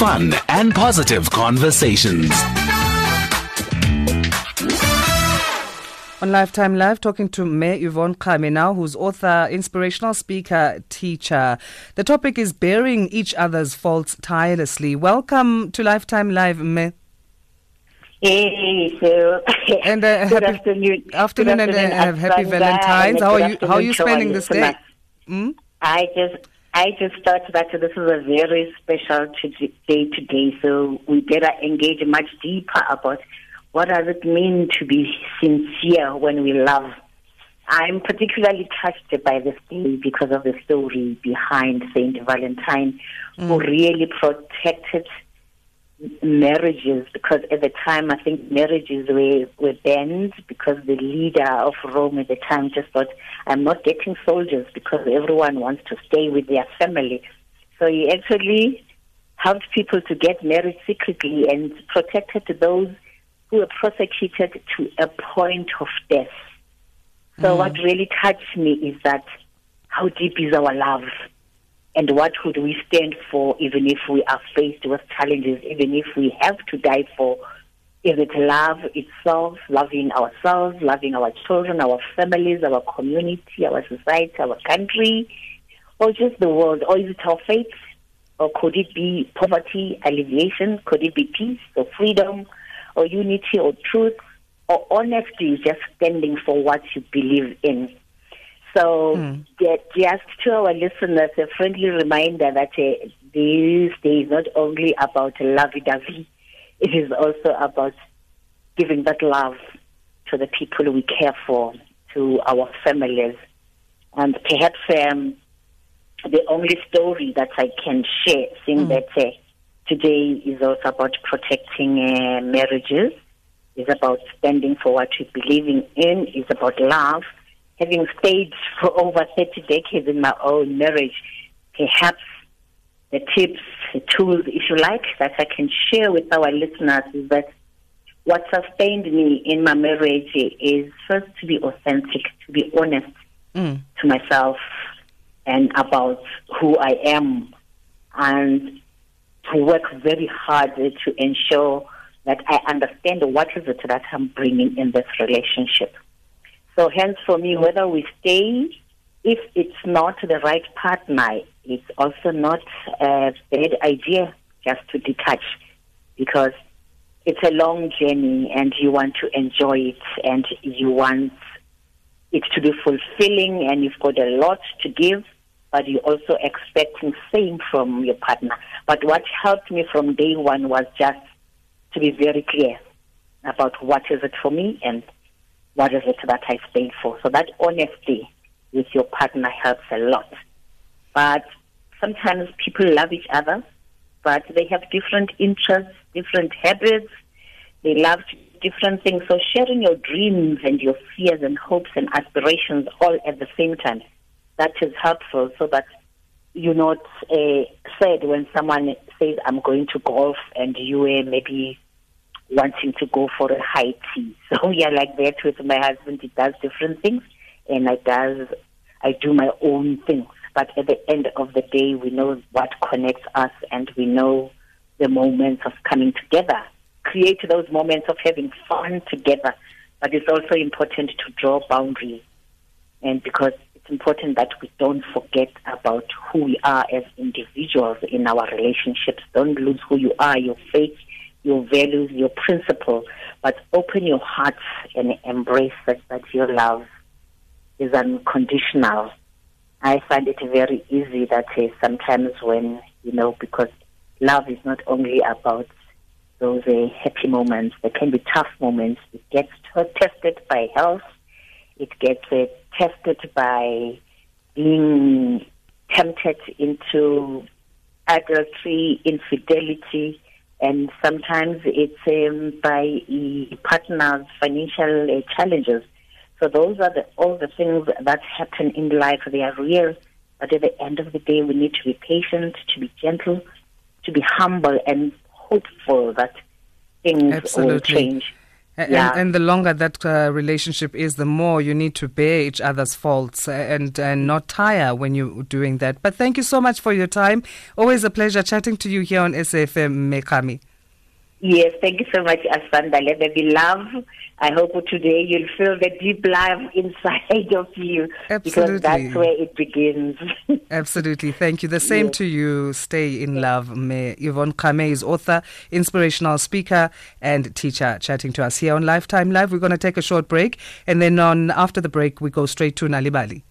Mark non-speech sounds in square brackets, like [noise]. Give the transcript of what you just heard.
fun and positive conversations. On Lifetime Live, talking to Mayor Yvonne Kgame now, who's author, inspirational speaker, teacher. The topic is bearing each other's faults tirelessly. Welcome to Lifetime Live, Mayor. Hey, so [laughs] And uh, good happy afternoon. afternoon Good and uh, afternoon, happy Valentine's. and How are you? How are you afternoon to our spending this day? listeners. Hmm? I just, I just thought that this is a very special day today, so we better engage much deeper about what does it mean to be sincere when we love. I'm particularly touched by this day because of the story behind Saint Valentine, who mm. really protected marriages because at the time I think marriages were, were banned because the leader of Rome at the time just thought, I'm not getting soldiers because everyone wants to stay with their family. So he actually helped people to get married secretly and protected those who were prosecuted to a point of death. So hmm. what really touched me is that how deep is our love? And what would we stand for even if we are faced with challenges, even if we have to die for? Is it love itself, loving ourselves, loving our children, our families, our community, our society, our country, or just the world? Or is it our faith? Or could it be poverty, alleviation? Could it be peace or freedom or unity or truth? Or honesty, just standing for what you believe in? So, ju- just to our listeners, a friendly reminder that uh, this day is not only about lovey-dovey, it is also about giving that love to the people we care for, to our families. And perhaps um, the only story that I can share, seeing that uh, today is also about protecting uh, marriages, is about standing for what we believe in, is about love. Having stayed for over 30 decades in my own marriage, perhaps the tips, the tools, if you like, that I can share with our listeners is that what sustained me in my marriage is first to be authentic, to be honest Mm. to myself and about who I am, and to work very hard to ensure that I understand what is it that I'm bringing in this relationship. So, hence, for me, whether we stay, if it's not the right partner, it's also not a bad idea just to detach because it's a long journey and you want to enjoy it and you want it to be fulfilling and you've got a lot to give, but you're also expecting same from your partner. But what helped me from day one was just to be very clear about what is it for me and what is it that I stand for. So that honesty with your partner helps a lot. But sometimes people love each other, but they have different interests, different habits. They love different things. So sharing your dreams and your fears and hopes and aspirations all at the same time, that is helpful so that you're not uh, sad when someone says, I'm going to golf and you are maybe wanting to go for a high tea. [laughs] So are like that with my husband. He does different things and I does I do my own things. But at the end of the day we know what connects us and we know the moments of coming together. Create those moments of having fun together. But it's also important to draw boundaries and because it's important that we don't forget about who we are as individuals in our relationships. Don't lose who you are, your faith, your values, your principle, but open your heart and embrace that, that your love is unconditional. I find it very easy that uh, sometimes when, you know, because love is not only about those uh, happy moments, there can be tough moments. It gets tested by health, it gets uh, tested by being tempted into adultery, infidelity, and sometimes it's um, by partner's financial uh, challenges. So those are the, all the things that happen in life. They are real, but at the end of the day, we need to be patient, to be gentle, to be humble, and hopeful that things will change. And, Yeah. and the longer that uh, relationship is, the more you need to bear each other's faults uh, and, and not tire when you're doing that. But thank you so much for your time. Always a pleasure chatting to you here on SFM Mekami. Yes, thank you so much, Asanda. Let there be love. I hope today you'll feel the deep love [laughs] inside of you Absolutely. because that's where it begins. [laughs] Absolutely. Thank you. The same Yeah. to you. Stay in love. May Yvonne Kgame is author, inspirational speaker, and teacher chatting to us here on Lifetime Live. We're going to take a short break. And then on after the break, we go straight to Nal'ibali.